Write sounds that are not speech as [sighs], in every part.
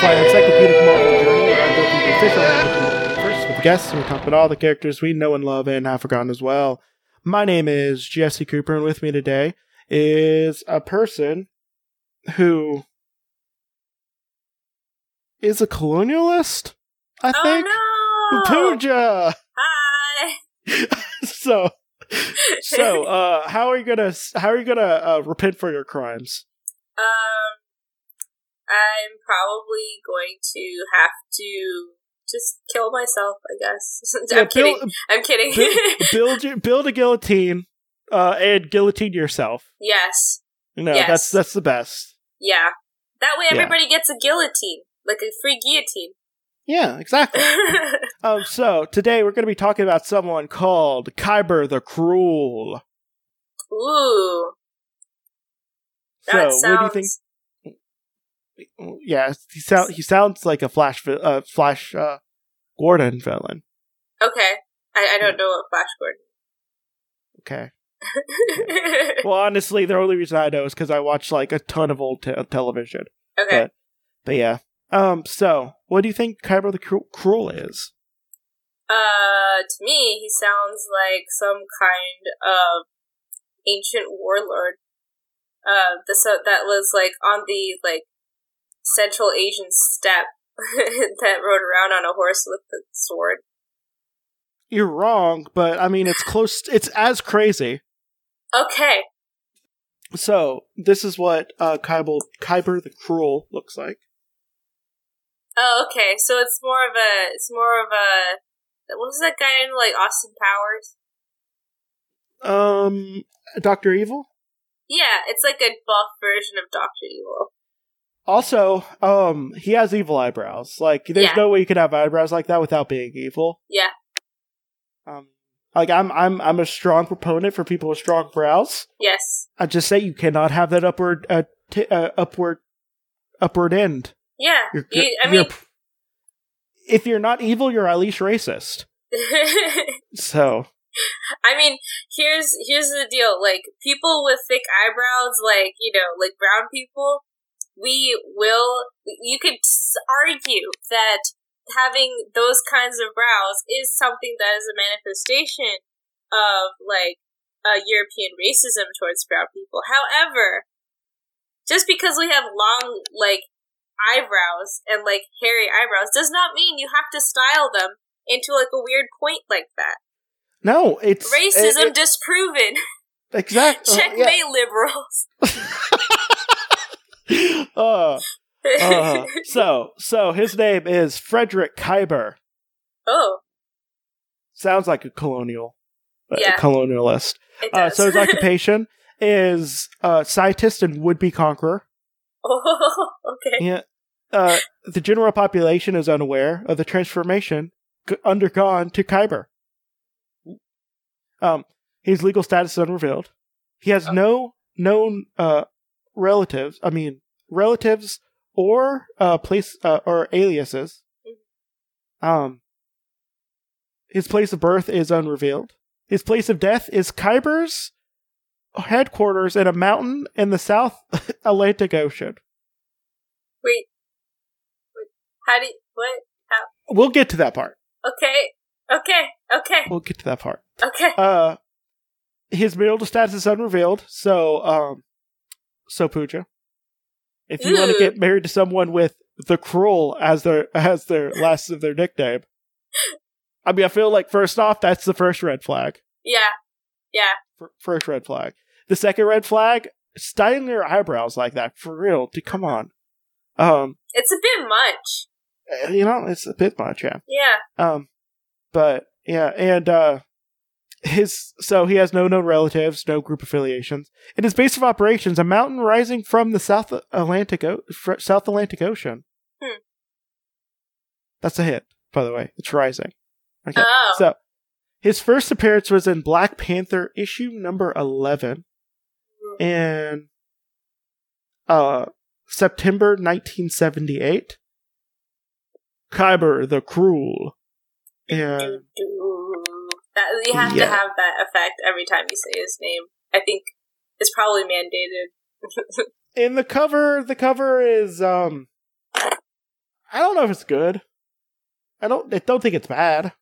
Firefly Encyclopedic Marvel Journey, where I go through the official with guests, and we talk about all the characters we know and love and have forgotten as well. My name is Jesse Cooper, and with me today is a person who is a colonialist, I think. Oh no! Pooja! Hi. [laughs] so, so, [laughs] uh, how are you gonna, how are you gonna, uh, repent for your crimes? Um, I'm probably going to have to just kill myself. I guess. [laughs] I'm kidding. build- I'm kidding. build, build, your- build a guillotine, uh, and guillotine yourself. yes. No, Yes. that's that's the best. Yeah. That way, Yeah. everybody gets a guillotine, like a free guillotine. Yeah, exactly. [laughs] um, so today we're going to be talking about someone called Kiber the Cruel. Ooh. So, That what do you think? Sounds- Yeah, he sound he sounds like a Flash, uh, Flash uh, Gordon villain. Okay. I, I don't know what Flash Gordon. Okay. Gordon. [laughs] Well, honestly, the only reason I know is because I watch like a ton of old te- television. okay. But, but yeah. Um. So, what do you think Kiber the Cru- Cruel is? Uh, to me, he sounds like some kind of ancient warlord. Uh, the so that was like on the like Central Asian steppe [laughs] that rode around on a horse with the sword. You're wrong, but I mean it's close. It's as crazy. Okay, So this is what uh, Kiber Kiber the Cruel looks like. oh okay, so it's more of a it's more of a what was that guy in like Austin Powers? Um, Doctor Evil. Yeah, it's like a buff version of Doctor Evil. Also, um, he has evil eyebrows. Like, there's Yeah. no way you could have eyebrows like that without being evil. Yeah, Um, like I'm, I'm, I'm a strong proponent for people with strong brows. yes, I just say you cannot have that upward, uh, t- uh upward, upward end. yeah. You're, You- I you're- mean, if you're not evil, you're at least racist. [laughs] So, I mean, here's here's the deal. Like people with thick eyebrows, like you know, like brown people, we will. You could argue that having those kinds of brows is something that is a manifestation of like uh, European racism towards brown people. However, just because we have long like eyebrows and like hairy eyebrows does not mean you have to style them into like a weird point like that. no, it's Racism it- it- disproven. [laughs] exactly. Checkmate, liberals. [laughs] [laughs] uh, uh, so, so his name is Frederick Kiber. oh, Sounds like a colonial, uh, Yeah. colonialist. Uh, so his [laughs] occupation is uh, scientist and would-be conqueror. oh, [laughs] okay. Yeah. Uh, the general population is unaware of the transformation g- undergone to Kiber. Um, his legal status is unrevealed. He has Oh. no known uh, relatives. I mean, relatives or uh, place uh, or aliases. Um, his place of birth is unrevealed. His place of death is Kiber's headquarters in a mountain in the South [laughs] Atlantic Ocean. Wait. Wait. How do you, what? We'll get to that part. Okay. Okay. Okay. We'll get to that part. Okay. Uh, his marital status is unrevealed. So, um, so Pooja, if you want to get married to someone with the cruel as their as their last of their nickname, I mean, I feel like first off, that's the first red flag. Yeah. Yeah. F- First red flag. The second red flag, styling your eyebrows like that for real. To come on, um, It's a bit much. eh, you know, it's a bit much, yeah. Yeah. Um, but yeah, and uh, his so he has no known relatives, no group affiliations, and his base of operations a mountain rising from the South Atlantic o- fr- South Atlantic Ocean. Hmm. That's a hit, by the way. It's rising. Okay, Oh. so his first appearance was in Black Panther issue number eleven, in uh September nineteen seventy eight. Kiber the Cruel. And That, you have Yeah. to have that effect every time you say his name. I think it's probably mandated. [laughs] in the cover, the cover is um I don't know if it's good. I don't. I don't think it's bad.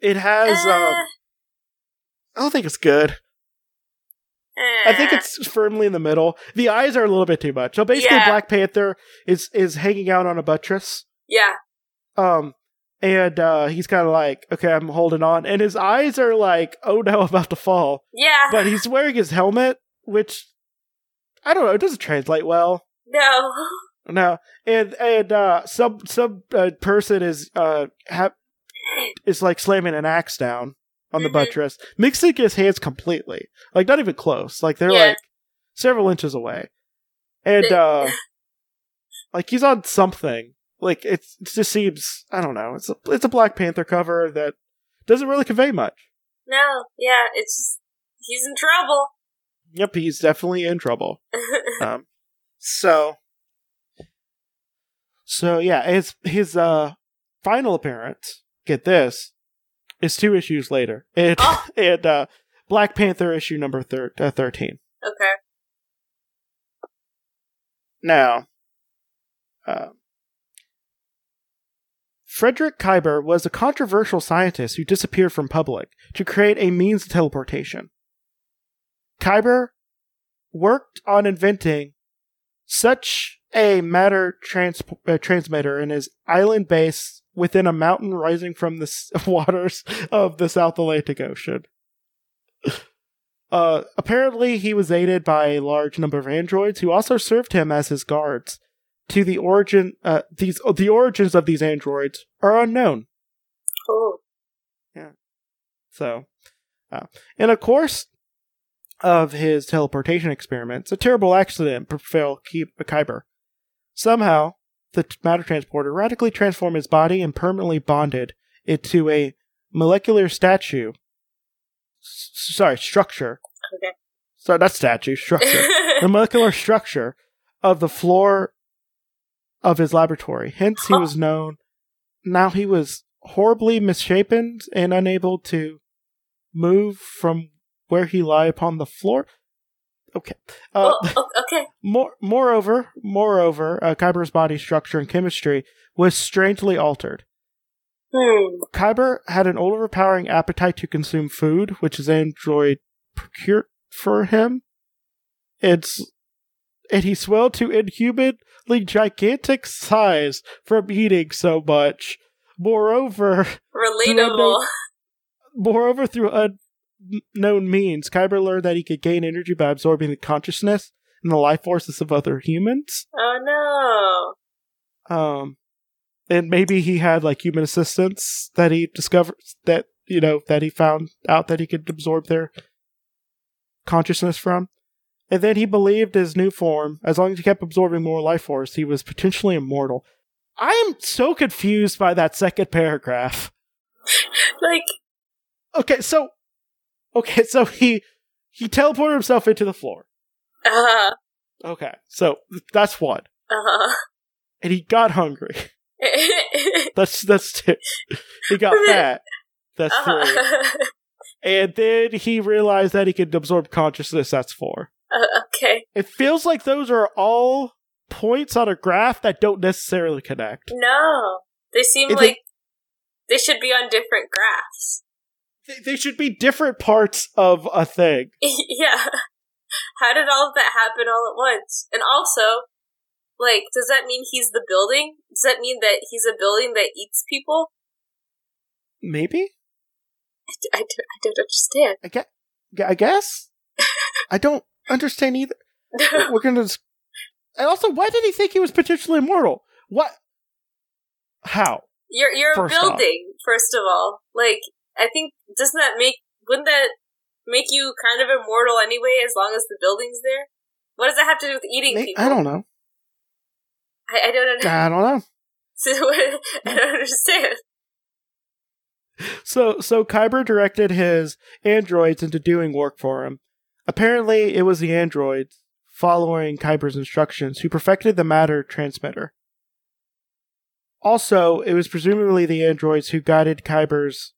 It has. Eh, Um, I don't think it's good. I think eh. it's firmly in the middle. The eyes are a little bit too much. So basically, Yeah. Black Panther is is hanging out on a buttress. yeah. Um, and uh, he's kind of like, okay, I'm holding on, and his eyes are like, oh no, [laughs] I'm about to fall. Yeah. But he's wearing his helmet, which I don't know, it doesn't translate well. no. No, and and uh, some some uh, person is uh ha- is like slamming an axe down on the Mhm. buttress, mixing his hands completely, like not even close, like they're Yeah. like several inches away, and uh, like he's on something. Like it's, it just seems I don't know. It's a it's a Black Panther cover that doesn't really convey much. No. Yeah. It's just he's in trouble. Yep, he's definitely in trouble. [laughs] Um, so, so yeah, his his uh final appearance. Get this, is two issues later, and Oh. [laughs] and uh, Black Panther issue number thir- uh, thirteen. okay. Now, uh, Frederick Kiber was a controversial scientist who disappeared from public to create a means of teleportation. Kiber worked on inventing such a matter trans- uh, transmitter in his island base within a mountain rising from the s- [laughs] waters of the South Atlantic Ocean. Uh, apparently, he was aided by a large number of androids who also served him as his guards. To the origin, uh, these the origins of these androids are unknown. Cool. Yeah. So, uh, in a course of his teleportation experiments, a terrible accident befell Kiber. Somehow, the matter transporter radically transformed his body and permanently bonded it to a molecular statue. S- sorry, structure. Okay. Sorry, not statue, structure. [laughs] the molecular structure of the floor of his laboratory. Hence, he was known. Now he was horribly misshapen and unable to move from where he lay upon the floor. Okay. Uh, well, okay. more, moreover, moreover, uh, Kiber's body structure and chemistry was strangely altered. Hmm. Kiber had an overpowering appetite to consume food, which his android procured for him. It's and he swelled to inhumanly gigantic size from eating so much. Moreover, Relatable. moreover, through unknown means, Kiber learned that he could gain energy by absorbing the consciousness and the life forces of other humans. Oh no. Um, and maybe he had like human assistants that he discovered that you know that he found out that he could absorb their consciousness from. And then he believed his new form, as long as he kept absorbing more life force, he was potentially immortal. I am so confused by that second paragraph. [laughs] Like, Okay, so okay, so he he teleported himself into the floor. uh, Okay, so that's one, uh, and he got hungry. [laughs] That's that's two. He got fat. That's three. uh, [laughs] And then he realized that he could absorb consciousness. That's four. Uh, okay. It feels like those are all points on a graph that don't necessarily connect. No, they seem they- like they should be on different graphs. They, they should be different parts of a thing. [laughs] yeah. How did all of that happen all at once? And also, like, does that mean he's the building? Does that mean that he's a building that eats people? Maybe? I don't understand. I, ge- I guess? [laughs] I don't understand either. [laughs] We're gonna. Just... And also, why did he think he was potentially immortal? What? How? You're you're First a off. building, first of all. Like, I think doesn't that make wouldn't that make you kind of immortal anyway, as long as the building's there? What does that have to do with eating May- people? I don't know. I, I don't know. I don't know. [laughs] So [laughs] I don't understand. So, so Kiber directed his androids into doing work for him. Apparently, it was the androids following Kiber's instructions who perfected the matter transmitter. Also, it was presumably the androids who guided Kiber's,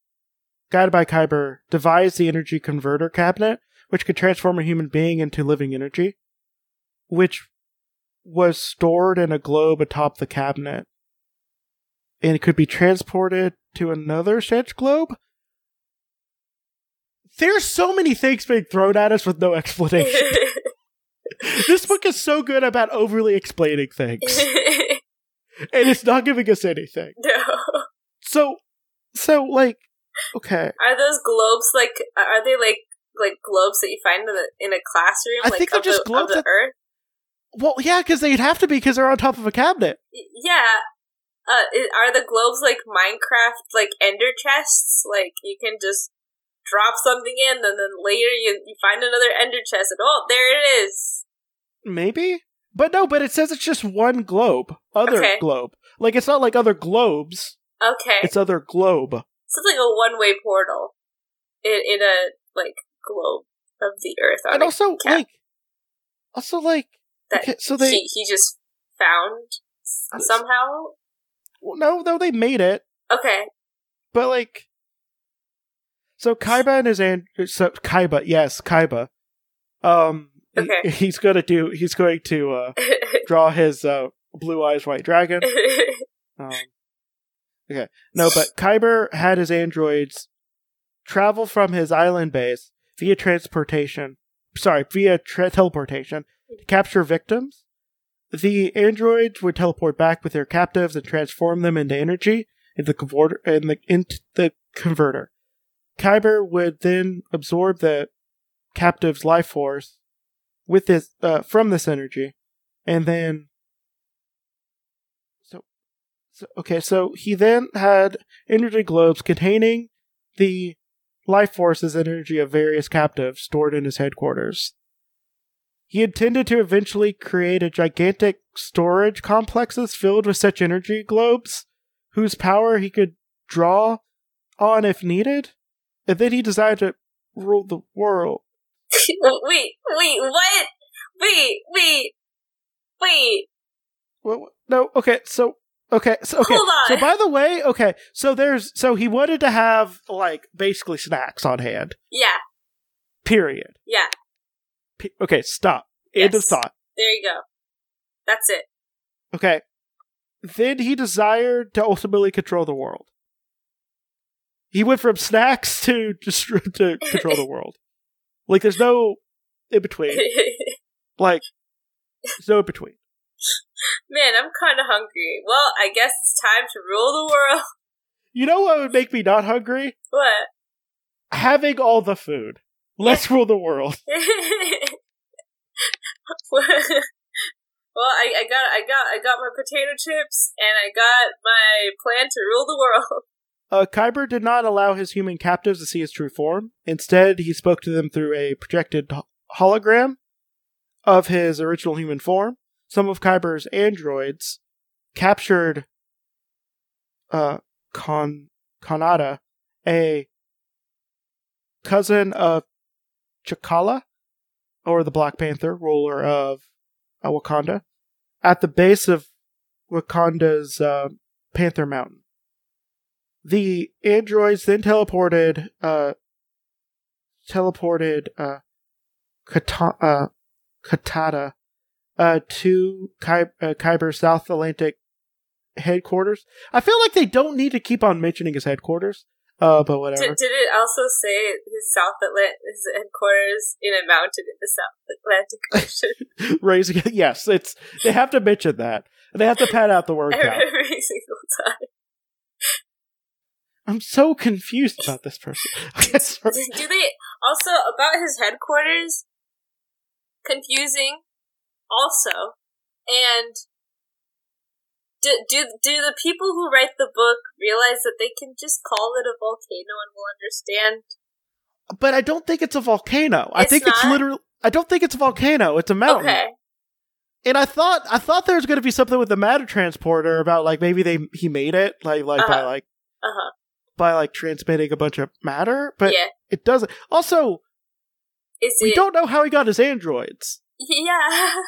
guided by Kiber, devised the energy converter cabinet, which could transform a human being into living energy. Which was stored in a globe atop the cabinet, and it could be transported to another such globe. There's so many things being thrown at us with no explanation. [laughs] this book is so good about overly explaining things, and it's not giving us anything. [laughs] no. So, so like, okay, Are those globes like? Are they like like globes that you find in a in a classroom? I like think they're of just the, globes of the that- Earth. well, yeah, because they'd have to be because they're on top of a cabinet. Y- Yeah. Uh, are the globes like Minecraft like Ender chests? Like you can just drop something in, and then later you you find another Ender chest, and oh, there it is. Maybe, but no, but it says it's just one globe, other Okay. globe. Like it's not like other globes; Okay, it's other globe. so it's like a one way portal in in a like globe of the Earth. And also cap like, also like, that okay, so they he he just found somehow. well, no, no, they made it, Okay, but like, so Kaiba and his and so Kaiba, yes, Kaiba, um, he- [laughs] he's gonna do, he's going to uh [laughs] draw his uh blue eyes white dragon. [laughs] Um, okay. No, but Kiber had his androids travel from his island base via transportation. Sorry, via tra- teleportation to capture victims. The androids would teleport back with their captives and transform them into energy in the converter. In the into the converter. Kiber would then absorb the captive's life force with this uh, from this energy, and then so okay, so he then had energy globes containing the life forces energy of various captives stored in his headquarters. He intended to eventually create a gigantic storage complexes filled with such energy globes, whose power he could draw on if needed, and then he decided to rule the world. [laughs] wait, wait, what? Wait, wait, wait. Well, no, okay, so okay, so okay. Hold on. So by the way, okay, so there's so he wanted to have like basically snacks on hand. Yeah, Period. yeah. P- okay, stop. End of thought. There you go. That's it. Okay. Then he desired to ultimately control the world. He went from snacks to just [laughs] to control the world. Like there's no in between. [laughs] Like there's no in between. Man, I'm kind of hungry. Well, I guess it's time to rule the world. [laughs] You know what would make me not hungry? What? Having all the food. Let's rule the world. well, I, I got, I got, I got my potato chips, and I got my plan to rule the world. Uh, Kiber did not allow his human captives to see his true form. Instead, he spoke to them through a projected hologram of his original human form. Some of Kiber's androids captured uh, Khanata, a cousin of T'Challa, or the Black Panther, ruler of uh, Wakanda, at the base of Wakanda's uh, Panther Mountain. The androids then teleported, uh, teleported, uh, Kata, uh, Katata, uh, to Ky- uh, Kiber's South Atlantic headquarters. I feel like they don't need to keep on mentioning his headquarters, uh, but whatever. Did, did it also say his South Atlantic, his headquarters in a mountain in the South Atlantic [laughs] Ocean [laughs] Raising, [laughs] yes, it's, they have to mention that. They have to pad out the word count. every single time? I'm so confused about this person. [laughs] Do they also about his headquarters? Confusing, also, and do do do the people who write the book realize that they can just call it a volcano and we'll understand? but I don't think it's a volcano. I It's think it's not? literally. I don't think it's a volcano. It's a mountain. Okay, And I thought I thought there was going to be something with the matter transporter about like maybe they he made it like like by Uh-huh. like uh huh, by like transmitting a bunch of matter, but yeah. it doesn't. Also, Is we it? don't know how he got his androids. Yeah. [laughs]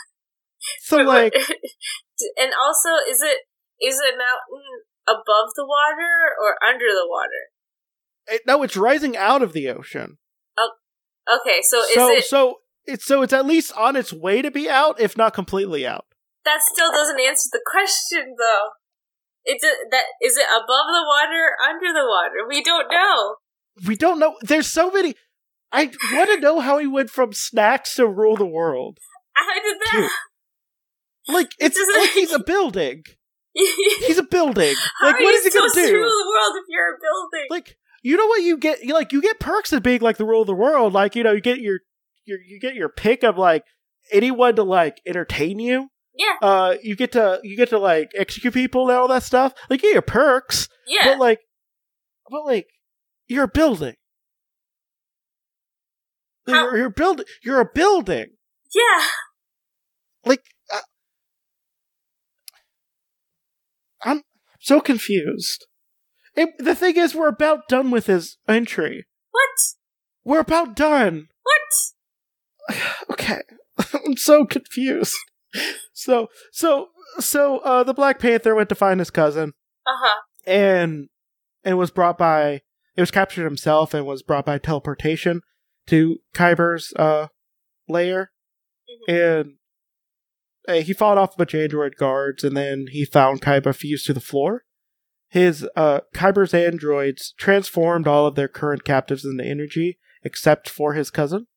So But- like, [laughs] and also, is it is it mountain above the water or under the water? it, no, it's rising out of the ocean. Oh, Okay, so is so it so it's so it's at least on its way to be out, if not completely out. that still doesn't answer the question, though. It's a, that is it above the water, under the water? We don't know. We don't know. There's so many. I want to know how he went from snacks to rule the world. How did that? Like it's doesn't- like [laughs] [laughs] he's a building. He's a building. Like what is he gonna do? rule the world if you're a building? Like you know what you get? You like you get perks of being like the rule of the world. Like you know you get your your you get your pick of like anyone to like entertain you. Yeah, Uh, you get to you get to like execute people and all that stuff. Like you get your perks, yeah. but like, but like you're a building. You're, you're building. You're a building. yeah. Like uh, I'm so confused. And the thing is, we're about done with his entry. What? We're about done. What? [sighs] Okay, [laughs] I'm so confused. So, so, so, uh, the Black Panther went to find his cousin, Uh huh. and and was brought by. It was captured himself and was brought by teleportation to Kiber's uh lair, and uh, he fought off a bunch of android guards, and then he found Kiber fused to the floor. His uh Kiber's androids transformed all of their current captives into energy, except for his cousin.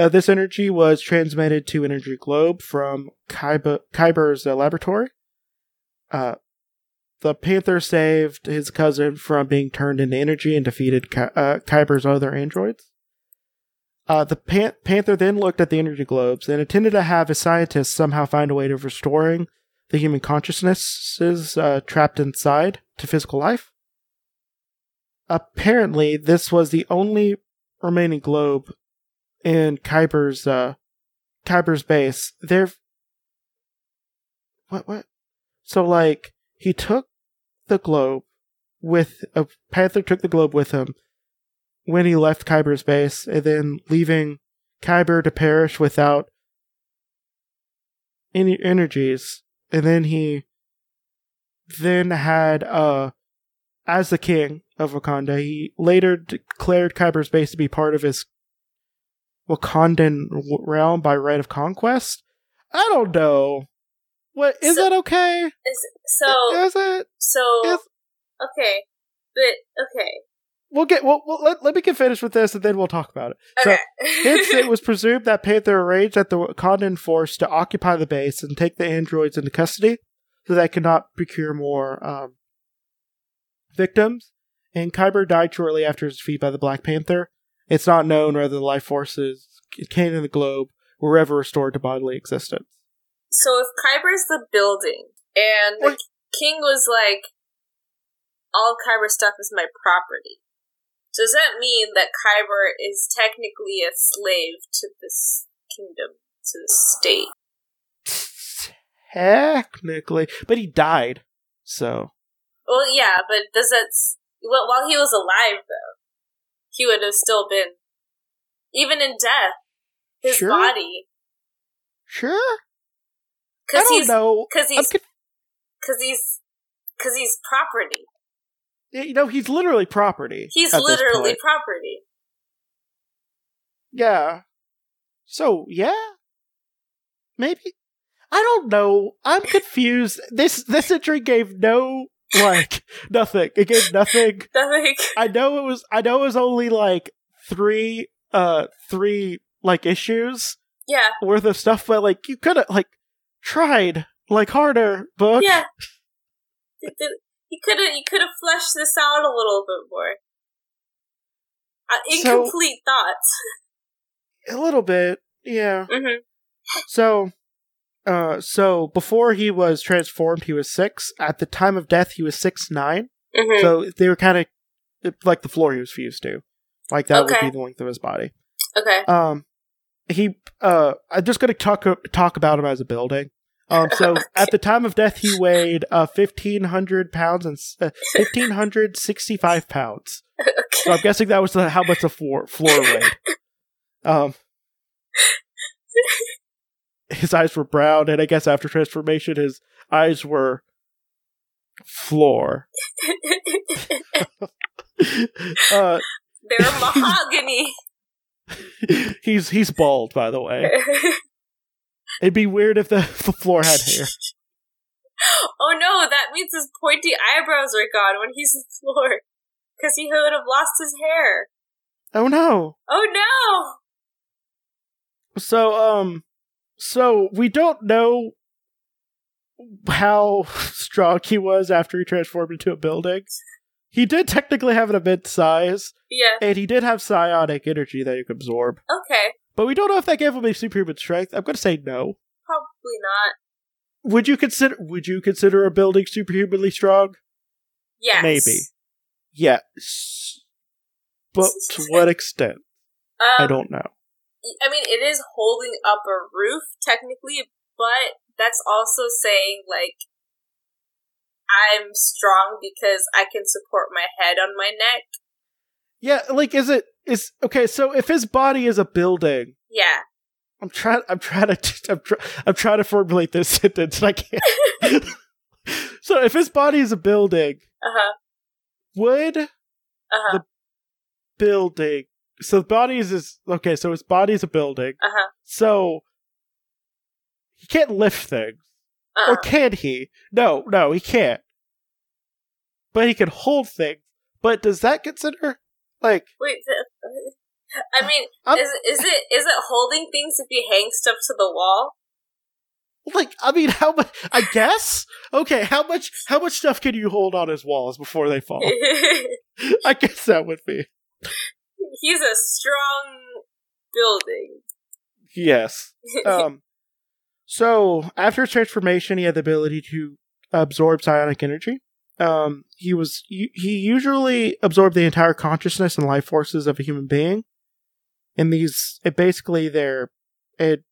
Uh, this energy was transmitted to Energy Globe from Kiber, Kiber's uh, laboratory. Uh, the Panther saved his cousin from being turned into energy and defeated Ky- uh, Kiber's other androids. Uh, the Pan- Panther then looked at the energy globes and intended to have his scientists somehow find a way of restoring the human consciousnesses uh, trapped inside to physical life. Apparently, this was the only remaining globe in Kiber's uh, Kiber's base. There, what what? So like he took the globe with a Panther took the globe with him when he left Kiber's base, and then leaving Kiber to perish without any energies, and then he then had uh as the king of Wakanda, he later declared Kiber's base to be part of his Wakandan realm by right of conquest. I don't know. What is So- that okay? Is so is it? so Is, okay, but okay. we'll get. Well, well, let, let me get finished with this, and then we'll talk about it. So, Okay. Hence, it [laughs] was presumed that Panther arranged at the Wakandan force to occupy the base and take the androids into custody, so they could not procure more um, victims. And Kiber died shortly after his defeat by the Black Panther. It's not known whether the life forces contained in the globe were ever restored to bodily existence. so if Kiber's the building and the king was like, all Kiber stuff is my property, does that mean that Kiber is technically a slave to this kingdom, to the state? Technically, but he died, so Well, yeah, but does that well, while he was alive though, he would have still been even in death. His Sure. body, sure. I because don't he's know. because he's because he's because he's property. you know, he's literally property. He's literally property. Yeah. So yeah, maybe. I don't know. I'm confused. This this entry gave no like nothing. It gave nothing. [laughs] Nothing. I know it was. I know it was only like three uh three like issues Yeah, worth of stuff, but like you could have like tried like harder book. yeah. [laughs] You could have you could have fleshed this out a little bit more. Uh, So- incomplete thoughts. A little bit. Yeah. hmm So, uh, so before he was transformed, he was six. At the time of death, he was six nine. hmm So they were kind of like the floor he was fused to, like that would be the length of his body. okay. Um, he uh, I'm just gonna talk talk about him as a building. Um, so [laughs] at the time of death, he weighed uh fifteen hundred pounds and uh, [laughs] fifteen hundred sixty five pounds. So I'm guessing that was the, how much the floor floor weighed. [laughs] Um, his eyes were brown, and I guess after transformation, his eyes were floor. [laughs] uh, They're [laughs] mahogany. [laughs] he's he's bald, by the way. It'd be weird if the, the floor had hair. oh no, that means his pointy eyebrows are gone when he's on the floor. Because he would have lost his hair. Oh no. Oh no! So um so we don't know how [laughs] strong he was after he transformed into a building. He did technically have an immense size, Yeah, and he did have psionic energy that he could absorb. okay. But we don't know if that gave him a superhuman strength. I'm gonna say no. Probably not. Would you consider would you consider a building superhumanly strong? Yes. Maybe. Yes. But to [laughs] what extent? Um, I don't know. I mean, it is holding up a roof, technically, but that's also saying, like, I'm strong because I can support my head on my neck. Yeah, like is it is okay, so if his body is a building, Yeah. I'm trying I'm trying to I'm, try, I'm trying to formulate this [laughs] sentence and I can't. [laughs] so if his body is a building, Uh huh. would Uh huh. The- building so the body is okay, so his body's a building. Uh huh. So he can't lift things. Uh Or can he? No, no, he can't. But he can hold things. But does that consider like Wait. I mean, I'm- is is it is it holding things if you hang stuff to the wall? like I mean how much I guess? Okay, how much how much stuff can you hold on his walls before they fall? [laughs] I guess that would be. He's a strong building. Yes. [laughs] Um so after his transformation he had the ability to absorb psionic energy. Um he was he usually absorbed the entire consciousness and life forces of a human being. And these it basically their it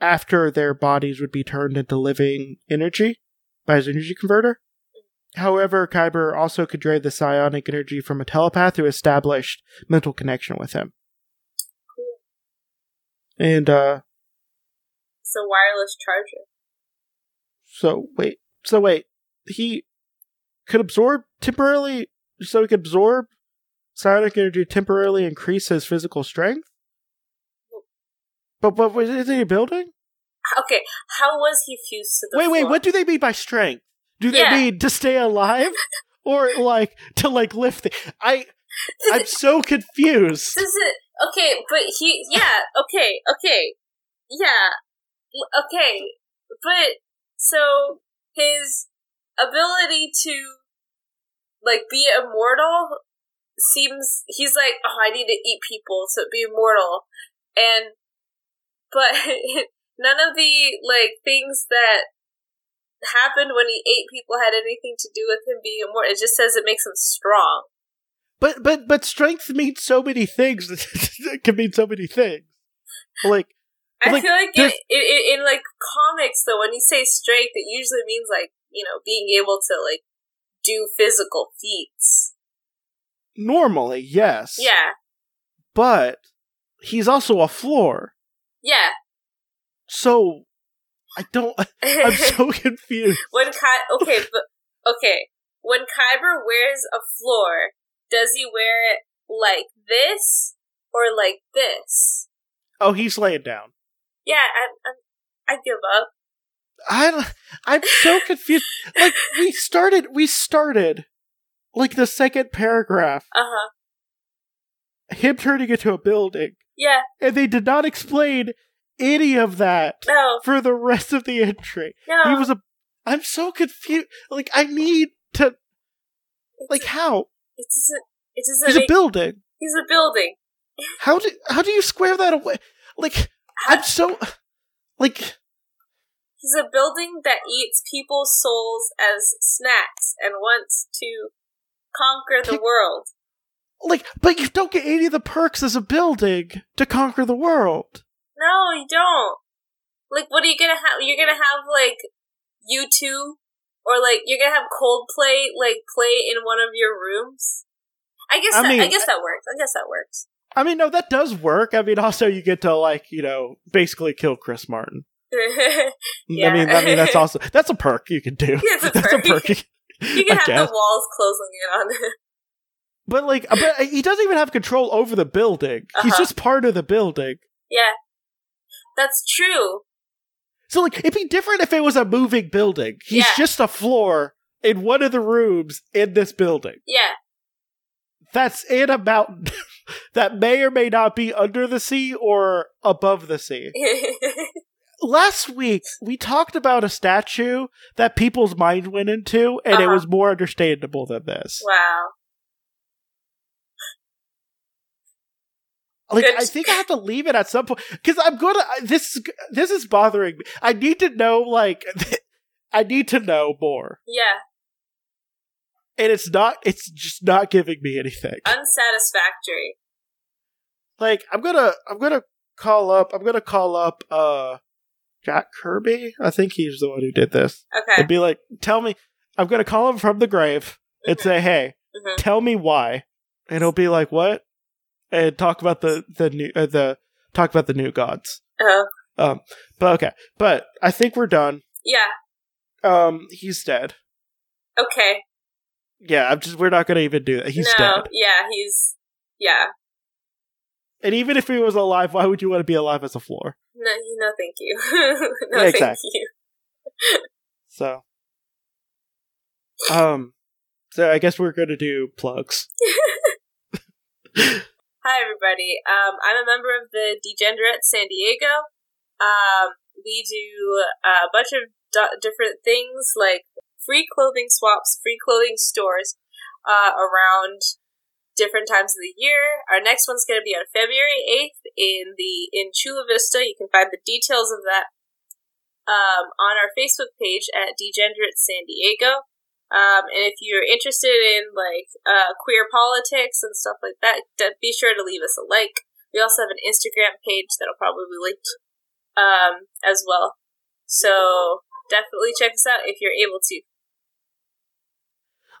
after their bodies would be turned into living energy by his energy converter. However, Kyber also could drain the psionic energy from a telepath who established mental connection with him. Cool. And uh It's a wireless charger. So wait, so wait, he could absorb temporarily, so he could absorb psionic energy temporarily increase his physical strength. But but was is he building? Okay, how was he fused to the Wait wait, what do they mean by strength? Do they Yeah. mean to stay alive, [laughs] or like to like lift? It? I [laughs] I'm so confused. Does it? Okay, but he. Yeah. Okay. Okay. Yeah. Okay, but so his ability to like be immortal seems he's like oh I need to eat people to be immortal and but [laughs] none of the like things that happened when he ate people had anything to do with him being immortal. It just says it makes him strong. But but but strength means so many things. [laughs] it can mean so many things. Like I Like, feel like in, like comics though, when you say strength, it usually means like you know being able to like do physical feats. normally, yes. Yeah, But he's also a floor. yeah. So I don't I'm so [laughs] confused. when Ky- okay, but okay, when Kiber wears a floor, does he wear it like this or like this? Oh, he's laying down. Yeah, I I, I give up. I don't- I'm so [laughs] confused. Like we started we started like the second paragraph Uh huh. him turning into a building Yeah. and they did not explain any of that No. for the rest of the entry. No. He was a I'm so confused. Like I need to like how? It doesn't. It doesn't. He's a building. he's a building. How do how do you square that away? Like I'm so like He's a building that eats people's souls as snacks and wants to conquer the world. like but you don't get any of the perks as a building to conquer the world. No, you don't. Like, what are you gonna have? You're gonna have like U2, or like you're gonna have Coldplay like play in one of your rooms. I guess I that, I guess that works. I guess that works. I mean, no, that does work. I mean, also you get to like, you know, basically kill Chris Martin. Yeah. [laughs] I mean, I mean that's also that's a perk you can do. [laughs] It's a that's perk. a perk. You, [laughs] you can I have guess. the walls closing in on it. But like, but he doesn't even have control over the building. He's Uh-huh. just part of the building. yeah, that's true. So like it'd be different if it was a moving building. He's Yeah. just a floor in one of the rooms in this building. Yeah. That's in a mountain [laughs] that may or may not be under the sea or above the sea. [laughs] Last week we talked about a statue that people's mind went into, and it Uh-huh. was more understandable than this. wow. Like Good. I think I have to leave it at some point because I'm gonna. This this is bothering me. I need to know like [laughs] I need to know more, Yeah. and it's not. It's just not giving me anything. Unsatisfactory. Like I'm gonna I'm gonna call up. I'm gonna call up. uh Jack Kirby. I think he's the one who did this. Okay. And be like, tell me. I'm gonna call him from the grave and say, hey, Mhm. tell me why. And he'll be like, what? And talk about the the new uh, the talk about the new gods. Oh. Um, but okay, but I think we're done. Yeah. Um, he's dead. Okay. Yeah, I'm just we're not gonna even do that. He's no. dead. Yeah. He's. Yeah. And even if he was alive, why would you want to be alive as a floor? No. No. Thank you. [laughs] no. Yeah, Thank exactly. you. [laughs] So, um, so I guess we're gonna do plugs. [laughs] Hi, everybody. Um, I'm a member of the Degenerate San Diego. Um, we do a bunch of different things like free clothing swaps, free clothing stores uh, around different times of the year. Our next one's going to be on February 8th in the in Chula Vista. You can find the details of that um, on our Facebook page at Degenerate San Diego. Um, and if you're interested in like uh, queer politics and stuff like that, be sure to leave us a like. We also have an Instagram page that'll probably be linked um, as well. So definitely check us out if you're able to.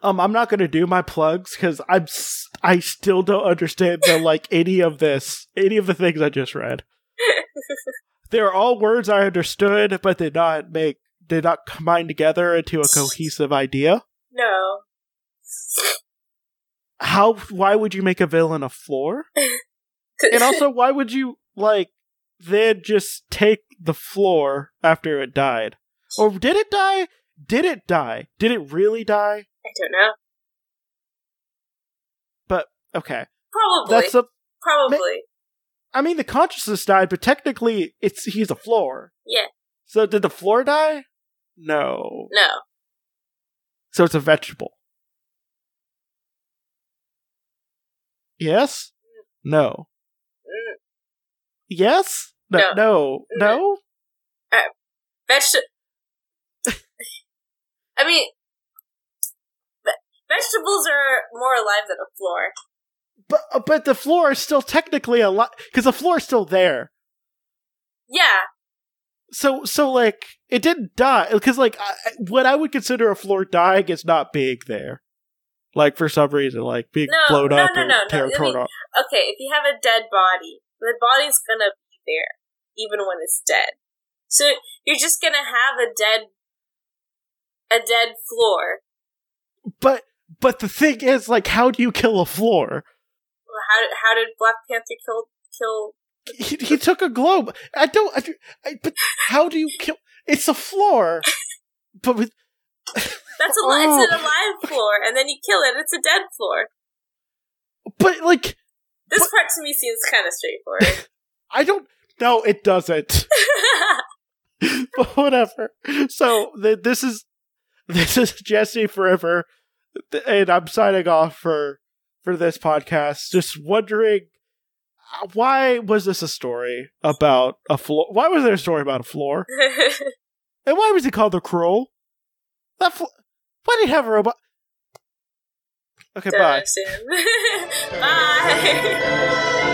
Um, I'm not gonna do my plugs because I'm s- I still don't understand the like [laughs] any of this, any of the things I just read. [laughs] They're all words I understood, but they did not make did not combine together into a cohesive idea. no. How? Why would you make a villain a floor? And also, why would you like then just take the floor after it died? Or did it die? Did it die? Did it really die? I don't know. But okay, Probably. that's a. Probably. I mean, the consciousness died, but technically, it's he's a floor. Yeah. So did the floor die? No. No. So it's a vegetable. Yes. No. Mm, Yes. No. No. No. No. Vegetable. [laughs] I mean, ve- vegetables are more alive than a floor. But uh, but the floor is still technically alive because the floor is still there. Yeah. So so like it didn't die because like I, I- what I would consider a floor dying is not being there. Like for some reason, like being No, blown no, up no, or no, no. tear- I torn mean- off. Okay, if you have a dead body, the body's gonna be there, even when it's dead. So you're just gonna have a dead, a dead floor. But but the thing is, like, how do you kill a floor? How did how did Black Panther kill kill? He, he took a globe. I don't. I, I, but how do you kill? It's a floor. But with That's a li- it's an oh. alive floor, and then you kill it. It's a dead floor. but like This But- part to me seems kind of straightforward. [laughs] I don't. No, it doesn't. [laughs] [laughs] but whatever. So th- this is this is Jesse Forever, th- and I'm signing off for for this podcast. Just wondering why was this a story about a floor? Why was there a story about a floor? [laughs] And why was he called the Cruel? That fl- why did he have a robot? Okay, bye. [laughs] Bye.